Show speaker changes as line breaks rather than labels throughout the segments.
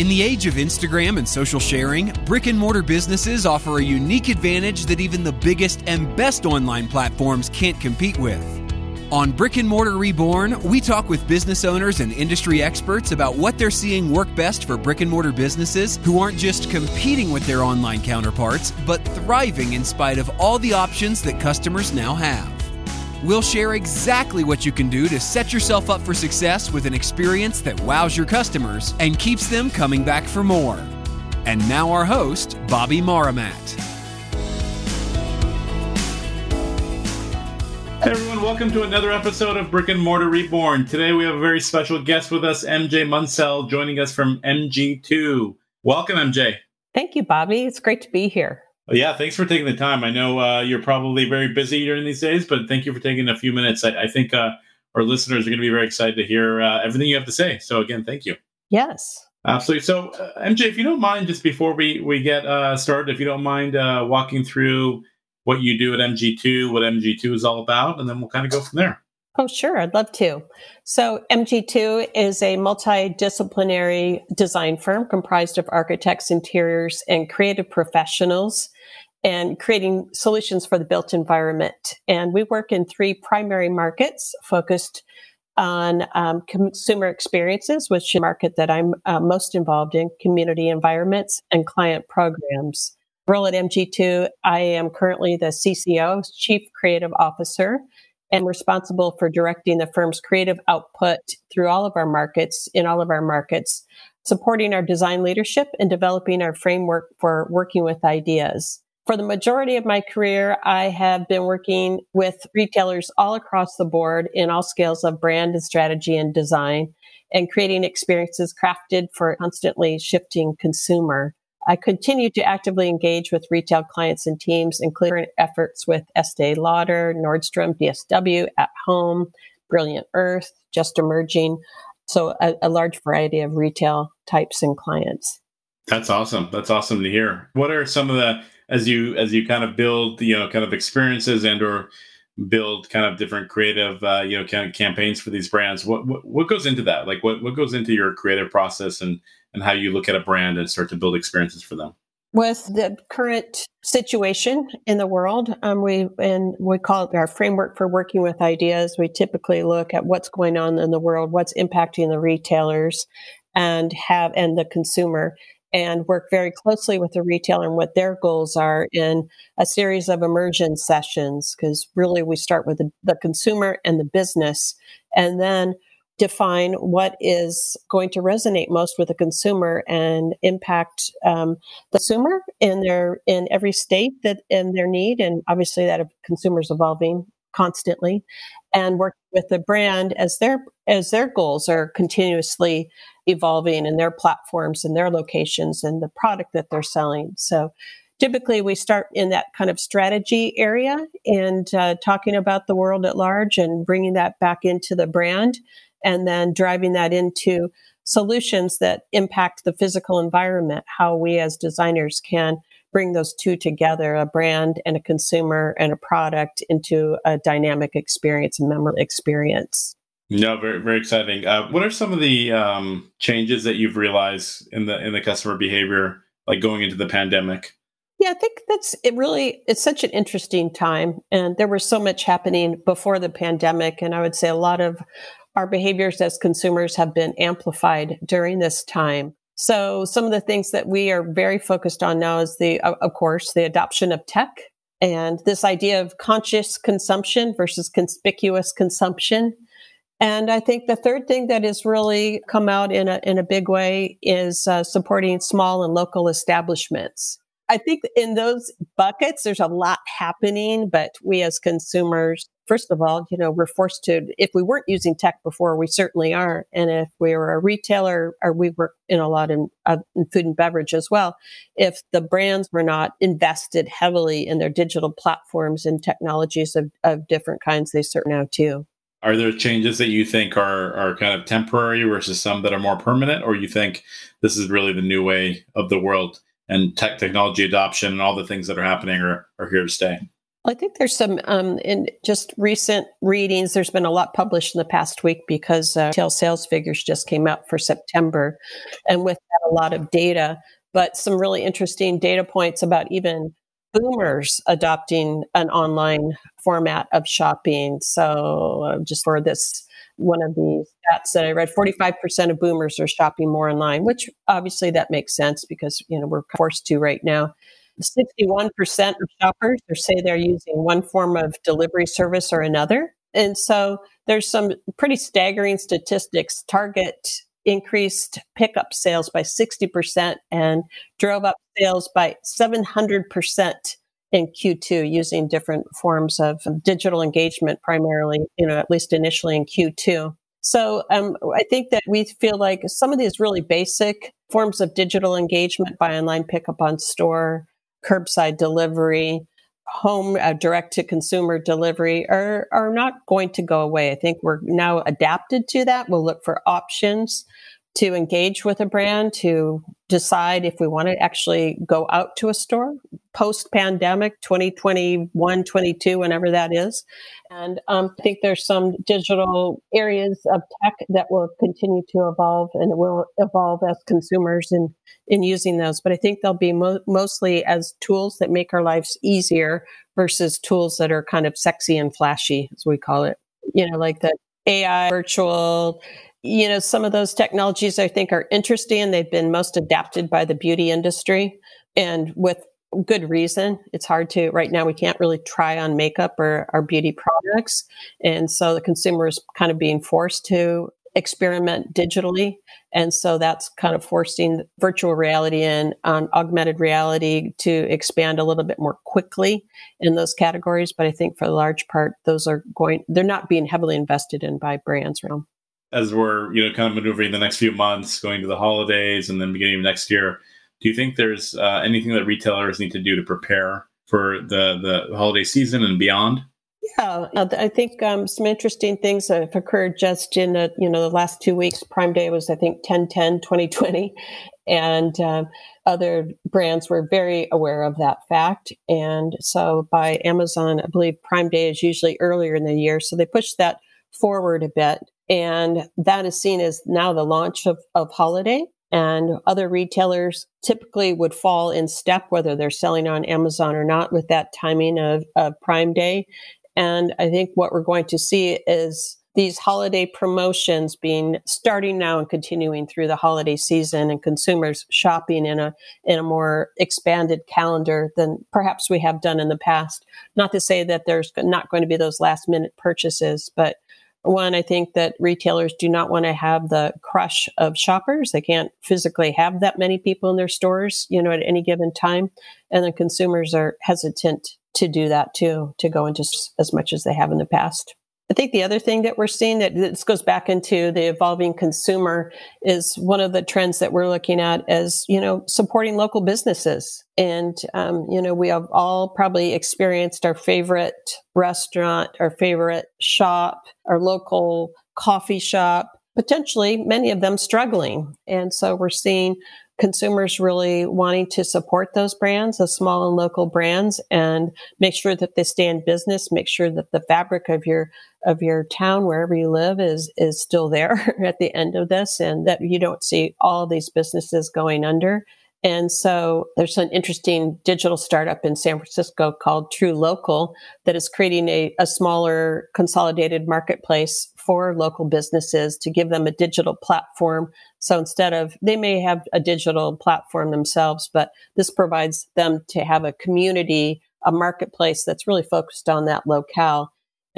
In the age of Instagram and social sharing, brick and mortar businesses offer a unique advantage that even the biggest and best online platforms can't compete with. On Brick and Mortar Reborn, we talk with business owners and industry experts about what they're seeing work best for brick and mortar businesses who aren't just competing with their online counterparts, but thriving in spite of all the options that customers now have. We'll share exactly what you can do to set yourself up for success with an experience that wows your customers and keeps them coming back for more. And now, our host, Bobby Maramat.
Hey everyone, welcome to another episode of Brick and Mortar Reborn. Today we have a very special guest with us, MJ Munsell, joining us from MG2. Welcome, MJ.
Thank you, Bobby. It's great to be here.
Yeah, thanks for taking the time. I know uh, you're probably very busy during these days, but thank you for taking a few minutes. I, I think uh, our listeners are going to be very excited to hear uh, everything you have to say. So, again, thank you.
Yes.
Absolutely. So, uh, MJ, if you don't mind, just before we, we get uh, started, if you don't mind uh, walking through what you do at MG2, what MG2 is all about, and then we'll kind of go from there.
Oh, sure. I'd love to. So, MG2 is a multidisciplinary design firm comprised of architects, interiors, and creative professionals and creating solutions for the built environment. And we work in three primary markets focused on um, consumer experiences, which is the market that I'm uh, most involved in, community environments, and client programs role at MG2, I am currently the CCO, Chief Creative Officer, and responsible for directing the firm's creative output through all of our markets, in all of our markets, supporting our design leadership and developing our framework for working with ideas. For the majority of my career, I have been working with retailers all across the board in all scales of brand and strategy and design and creating experiences crafted for constantly shifting consumer. I continue to actively engage with retail clients and teams, including efforts with Estee Lauder, Nordstrom, DSW, At Home, Brilliant Earth, Just Emerging. So a, a large variety of retail types and clients.
That's awesome. That's awesome to hear. What are some of the as you as you kind of build you know kind of experiences and or build kind of different creative uh, you know kind of campaigns for these brands? What, what what goes into that? Like what what goes into your creative process and and how you look at a brand and start to build experiences for them?
With the current situation in the world, um, we and we call it our framework for working with ideas. We typically look at what's going on in the world, what's impacting the retailers, and have and the consumer, and work very closely with the retailer and what their goals are in a series of immersion sessions. Because really, we start with the, the consumer and the business, and then define what is going to resonate most with the consumer and impact um, the consumer in their in every state that in their need. And obviously that of consumers evolving constantly and work with the brand as their as their goals are continuously evolving in their platforms and their locations and the product that they're selling. So typically we start in that kind of strategy area and uh, talking about the world at large and bringing that back into the brand and then driving that into solutions that impact the physical environment, how we as designers can bring those two together a brand and a consumer and a product into a dynamic experience, a memorable experience.
No, very very exciting. Uh, what are some of the um, changes that you've realized in the in the customer behavior, like going into the pandemic?
Yeah, I think that's it. Really, it's such an interesting time, and there was so much happening before the pandemic, and I would say a lot of our behaviors as consumers have been amplified during this time. So some of the things that we are very focused on now is the, of course, the adoption of tech and this idea of conscious consumption versus conspicuous consumption. And I think the third thing that has really come out in a, in a big way is uh, supporting small and local establishments. I think in those buckets, there's a lot happening, but we as consumers, first of all, you know, we're forced to, if we weren't using tech before, we certainly are. And if we were a retailer or we work in a lot in, uh, in food and beverage as well, if the brands were not invested heavily in their digital platforms and technologies of, of different kinds, they certainly are too.
Are there changes that you think are, are kind of temporary versus some that are more permanent, or you think this is really the new way of the world? And tech technology adoption and all the things that are happening are, are here to stay.
I think there's some um, in just recent readings. There's been a lot published in the past week because uh, retail sales figures just came out for September, and with that, a lot of data. But some really interesting data points about even boomers adopting an online format of shopping. So, uh, just for this, one of the stats that I read, 45% of boomers are shopping more online, which obviously that makes sense because, you know, we're forced to right now. 61% of shoppers say they're using one form of delivery service or another. And so there's some pretty staggering statistics. Target increased pickup sales by 60% and drove up sales by 700% in Q2 using different forms of digital engagement, primarily, you know, at least initially in Q2. So um, I think that we feel like some of these really basic forms of digital engagement, buy online, pick up on store, curbside delivery, home uh, direct to consumer delivery are, are not going to go away. I think we're now adapted to that. We'll look for options to engage with a brand, to decide if we want to actually go out to a store post pandemic 2021, 22, whenever that is. And um, I think there's some digital areas of tech that will continue to evolve and will evolve as consumers in, in using those. But I think they'll be mo- mostly as tools that make our lives easier versus tools that are kind of sexy and flashy, as we call it. You know, like the AI, virtual you know, some of those technologies I think are interesting. They've been most adapted by the beauty industry and with good reason. It's hard to, right now, we can't really try on makeup or our beauty products. And so the consumer is kind of being forced to experiment digitally. And so that's kind of forcing virtual reality and um, augmented reality to expand a little bit more quickly in those categories. But I think for the large part, those are going, they're not being heavily invested in by brands now
as we're you know kind of maneuvering the next few months, going to the holidays, and then beginning of next year, do you think there's uh, anything that retailers need to do to prepare for the the holiday season and beyond?
Yeah, I think um, some interesting things have occurred just in the, you know the last two weeks. Prime Day was I think 10 10 2020 and uh, other brands were very aware of that fact. And so by Amazon, I believe Prime Day is usually earlier in the year, so they pushed that forward a bit. And that is seen as now the launch of, of holiday. And other retailers typically would fall in step, whether they're selling on Amazon or not, with that timing of, of Prime Day. And I think what we're going to see is these holiday promotions being starting now and continuing through the holiday season and consumers shopping in a in a more expanded calendar than perhaps we have done in the past not to say that there's not going to be those last minute purchases but one, I think that retailers do not want to have the crush of shoppers. They can't physically have that many people in their stores, you know, at any given time. And the consumers are hesitant to do that too, to go into as much as they have in the past. I think the other thing that we're seeing that this goes back into the evolving consumer is one of the trends that we're looking at as, you know, supporting local businesses. And, um, you know, we have all probably experienced our favorite restaurant, our favorite shop, our local coffee shop, potentially many of them struggling. And so we're seeing consumers really wanting to support those brands, the small and local brands, and make sure that they stay in business, make sure that the fabric of your of your town, wherever you live, is is still there at the end of this, and that you don't see all these businesses going under. And so there's an interesting digital startup in San Francisco called True Local that is creating a, a smaller consolidated marketplace for local businesses to give them a digital platform. So instead of, they may have a digital platform themselves, but this provides them to have a community, a marketplace that's really focused on that locale.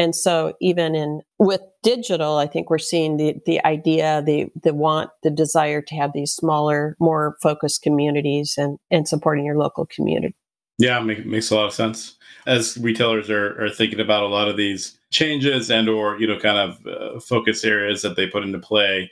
And so even in with digital, I think we're seeing the the idea, the the want, the desire to have these smaller, more focused communities and and supporting your local community.
Yeah, make, makes a lot of sense. As retailers are, are thinking about a lot of these changes and or you know kind of uh, focus areas that they put into play,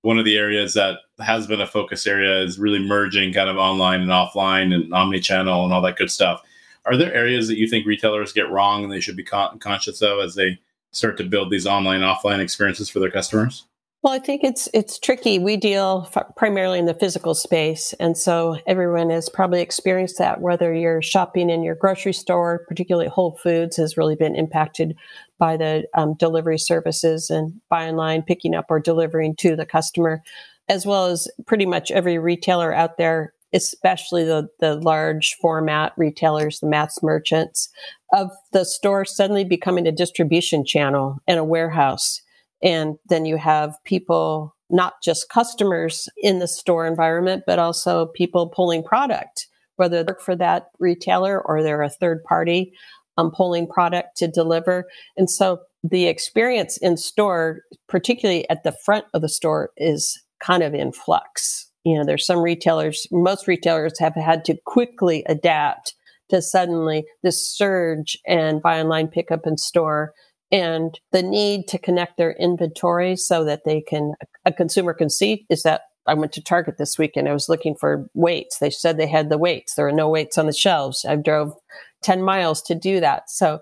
one of the areas that has been a focus area is really merging kind of online and offline and omni-channel and all that good stuff are there areas that you think retailers get wrong and they should be con- conscious of as they start to build these online offline experiences for their customers?
Well, I think it's it's tricky. We deal f- primarily in the physical space, and so everyone has probably experienced that. Whether you're shopping in your grocery store, particularly Whole Foods, has really been impacted by the um, delivery services and buy online, picking up or delivering to the customer, as well as pretty much every retailer out there, especially the the large format retailers, the mass merchants, of the store suddenly becoming a distribution channel and a warehouse and then you have people, not just customers in the store environment, but also people pulling product, whether they work for that retailer or they're a third party um, pulling product to deliver. And so the experience in store, particularly at the front of the store, is kind of in flux. You know, there's some retailers, most retailers have had to quickly adapt to suddenly this surge and buy online, pick up in store and the need to connect their inventory so that they can a consumer can see is that I went to Target this weekend. I was looking for weights. They said they had the weights. There are no weights on the shelves. I drove 10 miles to do that. So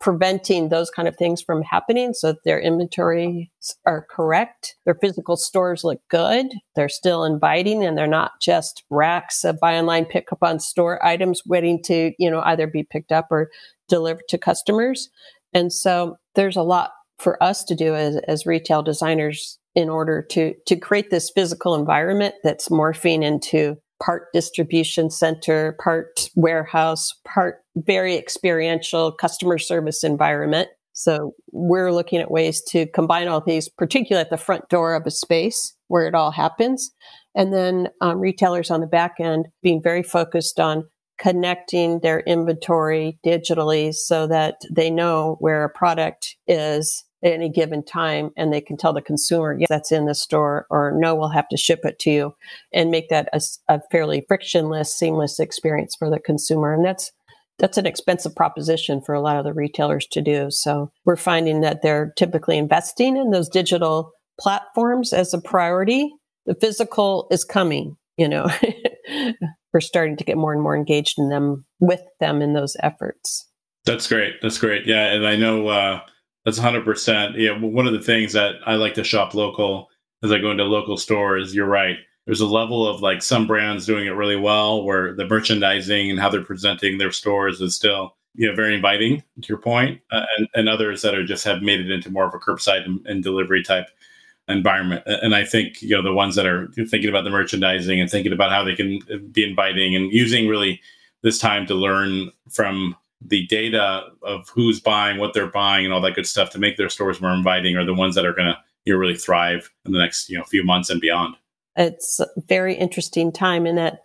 preventing those kind of things from happening so that their inventories are correct. Their physical stores look good. They're still inviting and they're not just racks of buy online, pick up on store items waiting to, you know, either be picked up or delivered to customers. And so there's a lot for us to do as, as retail designers in order to, to create this physical environment that's morphing into part distribution center, part warehouse, part very experiential customer service environment. So we're looking at ways to combine all these, particularly at the front door of a space where it all happens. And then um, retailers on the back end being very focused on connecting their inventory digitally so that they know where a product is at any given time and they can tell the consumer, yes, that's in the store or no, we'll have to ship it to you and make that a, a fairly frictionless, seamless experience for the consumer. And that's, that's an expensive proposition for a lot of the retailers to do. So we're finding that they're typically investing in those digital platforms as a priority. The physical is coming, you know. we're starting to get more and more engaged in them with them in those efforts.
That's great. That's great. Yeah, and I know uh, that's 100%. Yeah, one of the things that I like to shop local as I go into local stores, you're right. There's a level of like some brands doing it really well where the merchandising and how they're presenting their stores is still you know very inviting to your point, uh, and, and others that are just have made it into more of a curbside and, and delivery type environment. And I think you know the ones that are thinking about the merchandising and thinking about how they can be inviting and using really this time to learn from the data of who's buying, what they're buying, and all that good stuff to make their stores more inviting are the ones that are going to you know really thrive in the next you know few months and beyond.
It's a very interesting time in that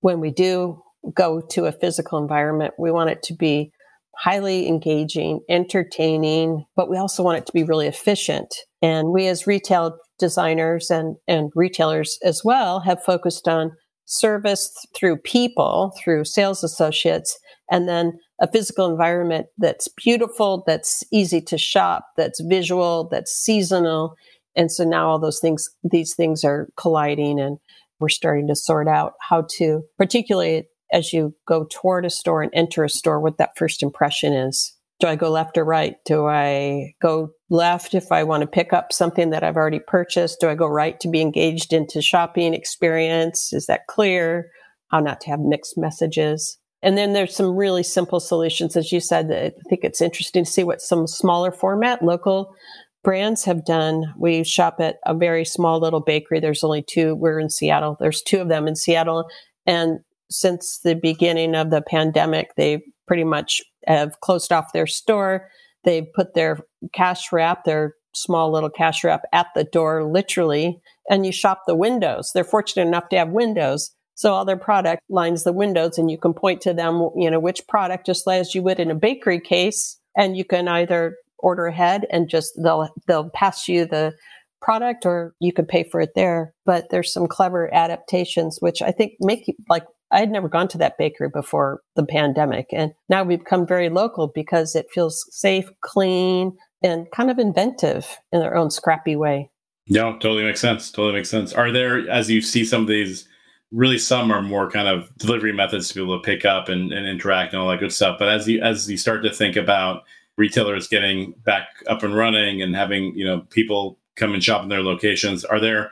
when we do go to a physical environment, we want it to be highly engaging, entertaining, but we also want it to be really efficient. And we as retail designers and, and retailers as well have focused on service through people, through sales associates, and then a physical environment that's beautiful, that's easy to shop, that's visual, that's seasonal. And so now all those things, these things are colliding and we're starting to sort out how to, particularly as you go toward a store and enter a store, what that first impression is. Do I go left or right? Do I go left if I want to pick up something that I've already purchased? Do I go right to be engaged into shopping experience? Is that clear? How not to have mixed messages. And then there's some really simple solutions. As you said, that I think it's interesting to see what some smaller format local brands have done. We shop at a very small little bakery. There's only two. We're in Seattle. There's two of them in Seattle. And since the beginning of the pandemic, they pretty much have closed off their store. They've put their cash wrap, their small little cash wrap at the door, literally, and you shop the windows. They're fortunate enough to have windows. So all their product lines the windows and you can point to them, you know, which product, just as you would in a bakery case. And you can either order ahead and just they'll, they'll pass you the product or you can pay for it there. But there's some clever adaptations, which I think make you like I had never gone to that bakery before the pandemic. And now we've become very local because it feels safe, clean, and kind of inventive in their own scrappy way.
Yeah, totally makes sense. Totally makes sense. Are there, as you see some of these, really some are more kind of delivery methods to be able to pick up and, and interact and all that good stuff. But as you as you start to think about retailers getting back up and running and having, you know, people come and shop in their locations. Are there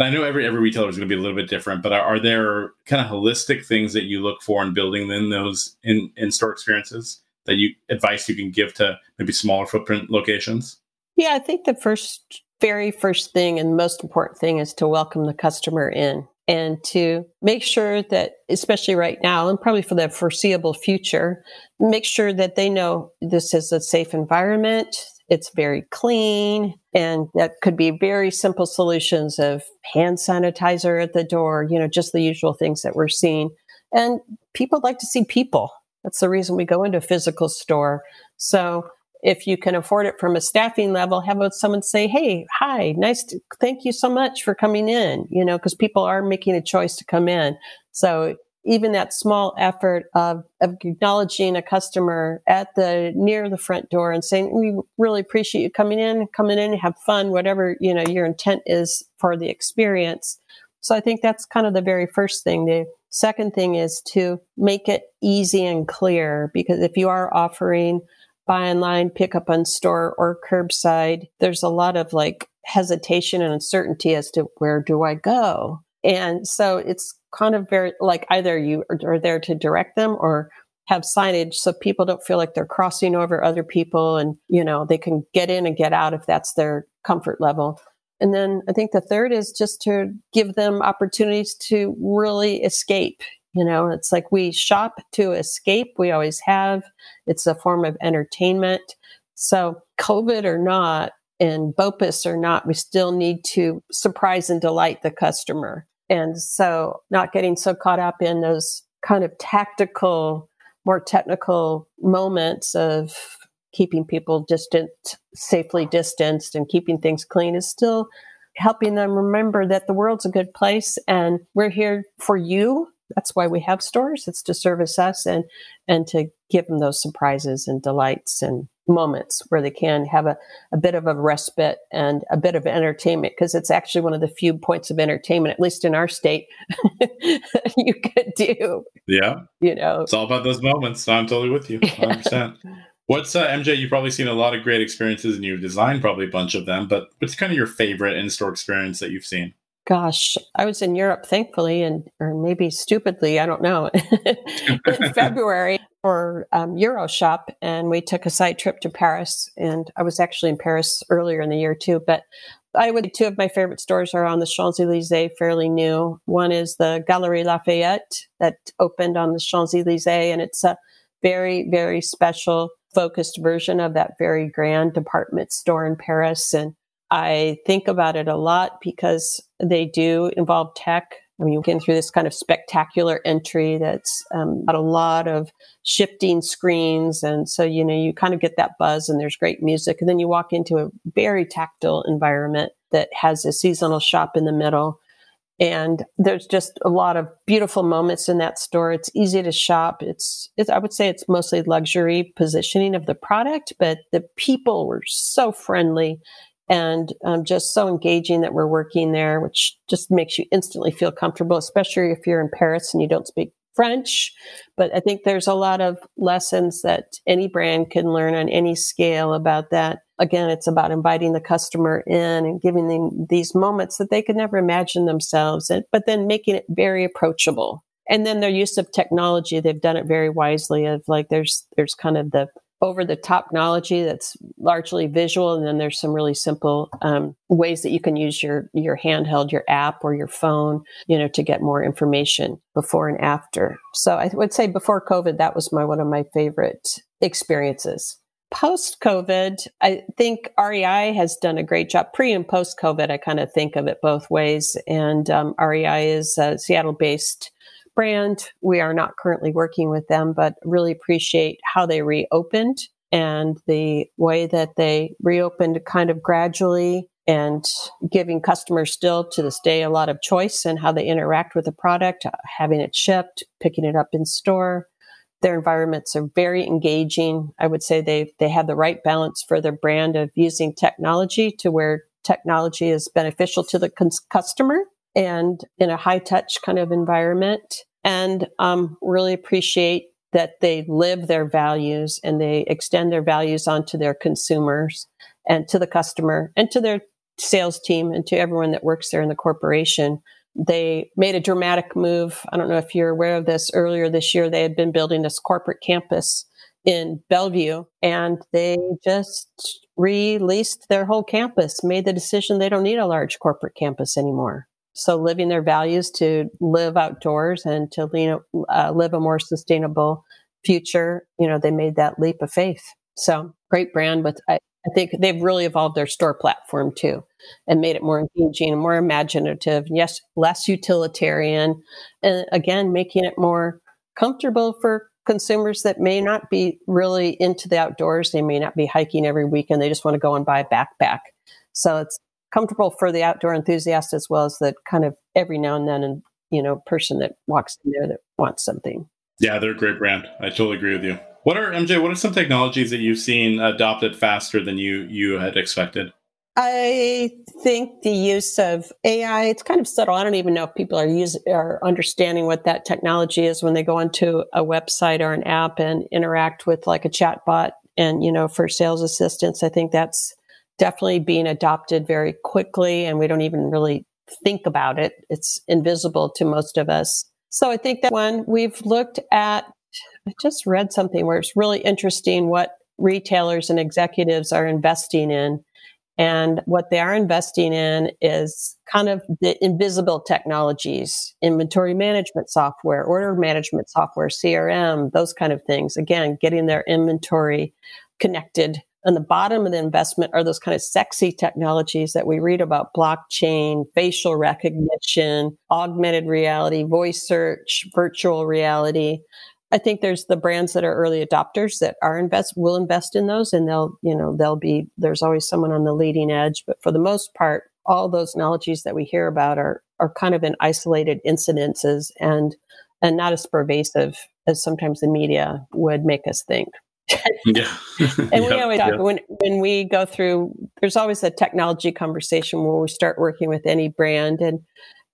I know every every retailer is going to be a little bit different, but are, are, there kind of holistic things that you look for in building in those in in store experiences that you advice you can give to maybe smaller footprint locations?
Yeah, I think the first, very first thing and most important thing is to welcome the customer in and to make sure that, especially right now and probably for the foreseeable future, make sure that they know this is a safe environment. It's very clean. And that could be very simple solutions of hand sanitizer at the door, you know, just the usual things that we're seeing. And people like to see people. That's the reason we go into a physical store. So if you can afford it from a staffing level, have someone say, Hey, hi, nice to, thank you so much for coming in, you know, because people are making a choice to come in. So even that small effort of, of acknowledging a customer at the near the front door and saying, we really appreciate you coming in, coming in, have fun, whatever, you know, your intent is for the experience. So I think that's kind of the very first thing. The second thing is to make it easy and clear because if you are offering buy online, pick up on store or curbside, there's a lot of like hesitation and uncertainty as to where do I go? And so it's kind of very like either you are there to direct them or have signage so people don't feel like they're crossing over other people and you know they can get in and get out if that's their comfort level and then i think the third is just to give them opportunities to really escape you know, it's like we shop to escape. We always have. It's a form of entertainment. So, COVID or not, and BOPUS or not, we still need to surprise and delight the customer. And so, not getting so caught up in those kind of tactical, more technical moments of keeping people distant, safely distanced, and keeping things clean is still helping them remember that the world's a good place and we're here for you that's why we have stores. It's to service us and and to give them those surprises and delights and moments where they can have a, a bit of a respite and a bit of entertainment because it's actually one of the few points of entertainment, at least in our state, you could do.
Yeah.
You know,
it's all about those moments. I'm totally with you. 100%. What's uh, MJ? You've probably seen a lot of great experiences and you've designed probably a bunch of them, but what's kind of your favorite in store experience that you've seen?
Gosh, I was in Europe, thankfully, and or maybe stupidly, I don't know, in February for um, Euroshop, and we took a side trip to Paris. And I was actually in Paris earlier in the year too. But I would two of my favorite stores are on the Champs Elysees, fairly new. One is the Galerie Lafayette that opened on the Champs Elysees, and it's a very, very special, focused version of that very grand department store in Paris. And I think about it a lot because they do involve tech. I mean, you get through this kind of spectacular entry that's um, got a lot of shifting screens. And so, you know, you kind of get that buzz and there's great music. And then you walk into a very tactile environment that has a seasonal shop in the middle. And there's just a lot of beautiful moments in that store. It's easy to shop. It's, it's, I would say it's mostly luxury positioning of the product, but the people were so friendly and um, just so engaging that we're working there, which just makes you instantly feel comfortable, especially if you're in Paris and you don't speak French. But I think there's a lot of lessons that any brand can learn on any scale about that. Again, it's about inviting the customer in and giving them these moments that they could never imagine themselves, but then making it very approachable. And then their use of technology, they've done it very wisely. Of like, there's there's kind of the over the top technology that's largely visual and then there's some really simple um, ways that you can use your your handheld your app or your phone you know to get more information before and after. So i would say before covid that was my one of my favorite experiences. Post covid i think rei has done a great job. Pre and post covid i kind of think of it both ways and um, rei is a seattle based brand. We are not currently working with them, but really appreciate how they reopened and the way that they reopened kind of gradually and giving customers still to this day a lot of choice in how they interact with the product, having it shipped, picking it up in store. Their environments are very engaging. I would say they they have the right balance for their brand of using technology to where technology is beneficial to the customer and in a high touch kind of environment. And um, really appreciate that they live their values and they extend their values onto their consumers and to the customer and to their sales team and to everyone that works there in the corporation. They made a dramatic move. I don't know if you're aware of this. Earlier this year, they had been building this corporate campus in Bellevue and they just released their whole campus, made the decision they don't need a large corporate campus anymore. So living their values to live outdoors and to you know, uh, live a more sustainable future, you know, they made that leap of faith. So great brand with, I, I think they've really evolved their store platform too and made it more engaging and more imaginative. Yes, less utilitarian. And again, making it more comfortable for consumers that may not be really into the outdoors. They may not be hiking every weekend. They just want to go and buy a backpack. So it's comfortable for the outdoor enthusiast as well as the kind of every now and then and you know person that walks in there that wants something.
Yeah, they're a great brand. I totally agree with you. What are MJ? What are some technologies that you've seen adopted faster than you you had expected?
I think the use of AI, it's kind of subtle. I don't even know if people are using are understanding what that technology is when they go onto a website or an app and interact with like a chat bot and, you know, for sales assistance. I think that's definitely being adopted very quickly and we don't even really think about it. It's invisible to most of us. So I think that one we've looked at, I just read something where it's really interesting what retailers and executives are investing in and what they are investing in is kind of the invisible technologies, inventory management software, order management software, CRM, those kind of things. Again, getting their inventory connected. And the bottom of the investment are those kind of sexy technologies that we read about blockchain, facial recognition, augmented reality, voice search, virtual reality. I think there's the brands that are early adopters that are invest will invest in those and they'll, you know, they'll be there's always someone on the leading edge. But for the most part, all those technologies that we hear about are are kind of in isolated incidences and and not as pervasive as sometimes the media would make us think. Yeah. and we always talk yeah. when when we go through there's always a technology conversation when we start working with any brand and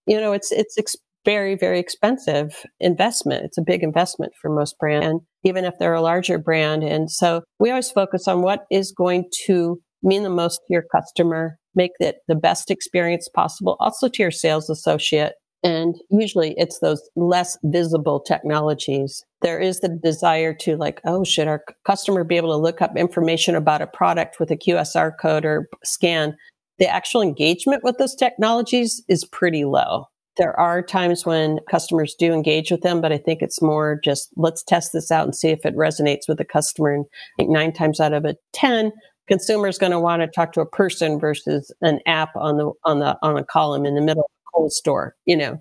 you know it's it's very, very expensive investment. It's a big investment for most brands, even if they're a larger brand. And so we always focus on what is going to mean the most to your customer, make it the best experience possible, also to your sales associate. And usually it's those less visible technologies. There is the desire to like, oh, should our customer be able to look up information about a product with a QSR code or scan? The actual engagement with those technologies is pretty low. There are times when customers do engage with them, but I think it's more just let's test this out and see if it resonates with the customer. And I think nine times out of a 10, consumers going to want to talk to a person versus an app on the, on the, on a column in the middle store, you know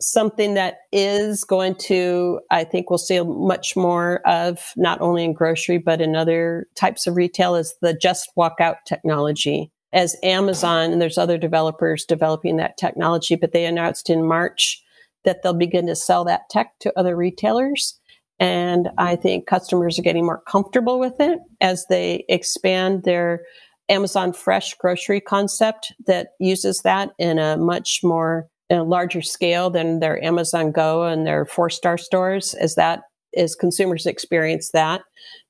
something that is going to, I think we'll see much more of not only in grocery, but in other types of retail is the just walk out technology as Amazon and there's other developers developing that technology, but they announced in March that they'll begin to sell that tech to other retailers. And I think customers are getting more comfortable with it as they expand their Amazon Fresh grocery concept that uses that in a much more a larger scale than their Amazon Go and their four star stores as that as consumers experience that,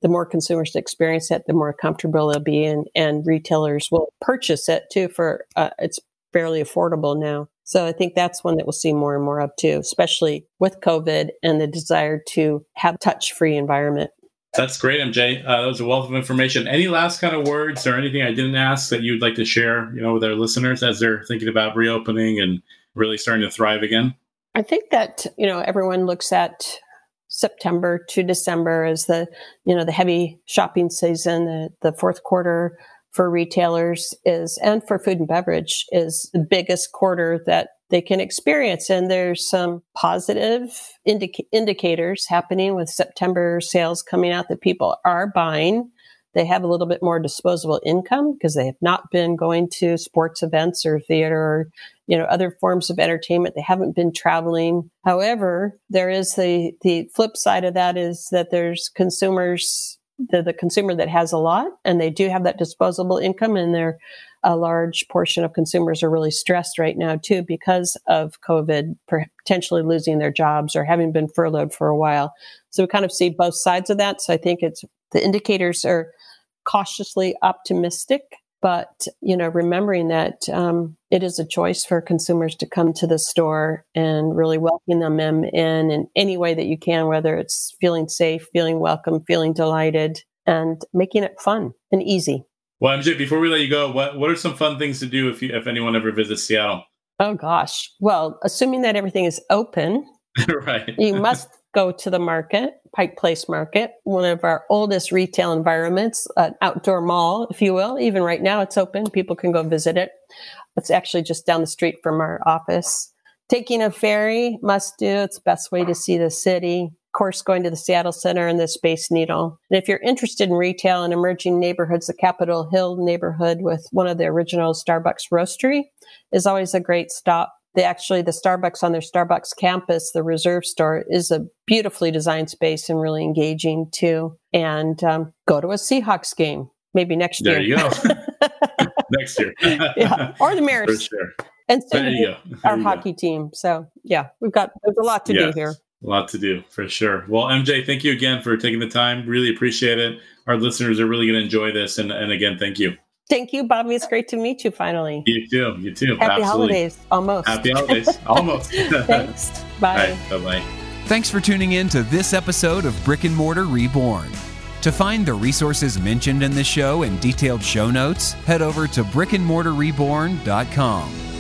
the more consumers experience it, the more comfortable they'll be, and and retailers will purchase it too. For uh, it's fairly affordable now, so I think that's one that we'll see more and more of too, especially with COVID and the desire to have touch-free environment.
That's great, MJ. Uh, that was a wealth of information. Any last kind of words or anything I didn't ask that you'd like to share, you know, with our listeners as they're thinking about reopening and really starting to thrive again?
I think that you know everyone looks at September to December as the, you know, the heavy shopping season. The, the fourth quarter for retailers is, and for food and beverage is the biggest quarter that they can experience. And there's some positive indica- indicators happening with September sales coming out that people are buying. They have a little bit more disposable income because they have not been going to sports events or theater or you know other forms of entertainment. They haven't been traveling. However there is the the flip side of that is that there's consumers the, the consumer that has a lot and they do have that disposable income and they're a large portion of consumers are really stressed right now too because of covid potentially losing their jobs or having been furloughed for a while. So we kind of see both sides of that. So i think it's the indicators are cautiously optimistic but you know remembering that um, it is a choice for consumers to come to the store and really welcome them in in any way that you can whether it's feeling safe feeling welcome feeling delighted and making it fun and easy
well mj before we let you go what, what are some fun things to do if you if anyone ever visits seattle
oh gosh well assuming that everything is open
right
you must go to the market, Pike Place Market, one of our oldest retail environments, an outdoor mall, if you will. Even right now, it's open. People can go visit it. It's actually just down the street from our office. Taking a ferry, must do. It's the best way to see the city. Of course, going to the Seattle Center and the Space Needle. And if you're interested in retail and emerging neighborhoods, the Capitol Hill neighborhood with one of the original Starbucks Roastery is always a great stop. They actually the starbucks on their starbucks campus the reserve store is a beautifully designed space and really engaging too. And um, go to a seahawks game maybe next
there
year.
there you go. Next year.
Yeah or the mariners.
sure.
and so
there you go.
There our hockey go. team. So yeah we've got there's a lot to yes, do here
a lot to do for sure well mj thank you again for taking the time really appreciate it our listeners are really going to enjoy this and, and again thank you
Thank you, Bobby. It's great to meet you finally.
You too. You too.
Happy
Absolutely.
holidays. Almost.
Happy holidays. Almost.
Thanks. Bye.
Bye bye.
Thanks for tuning in to this episode of Brick and Mortar Reborn. To find the resources mentioned in this show and detailed show notes, head over to brickandmortarreborn.com.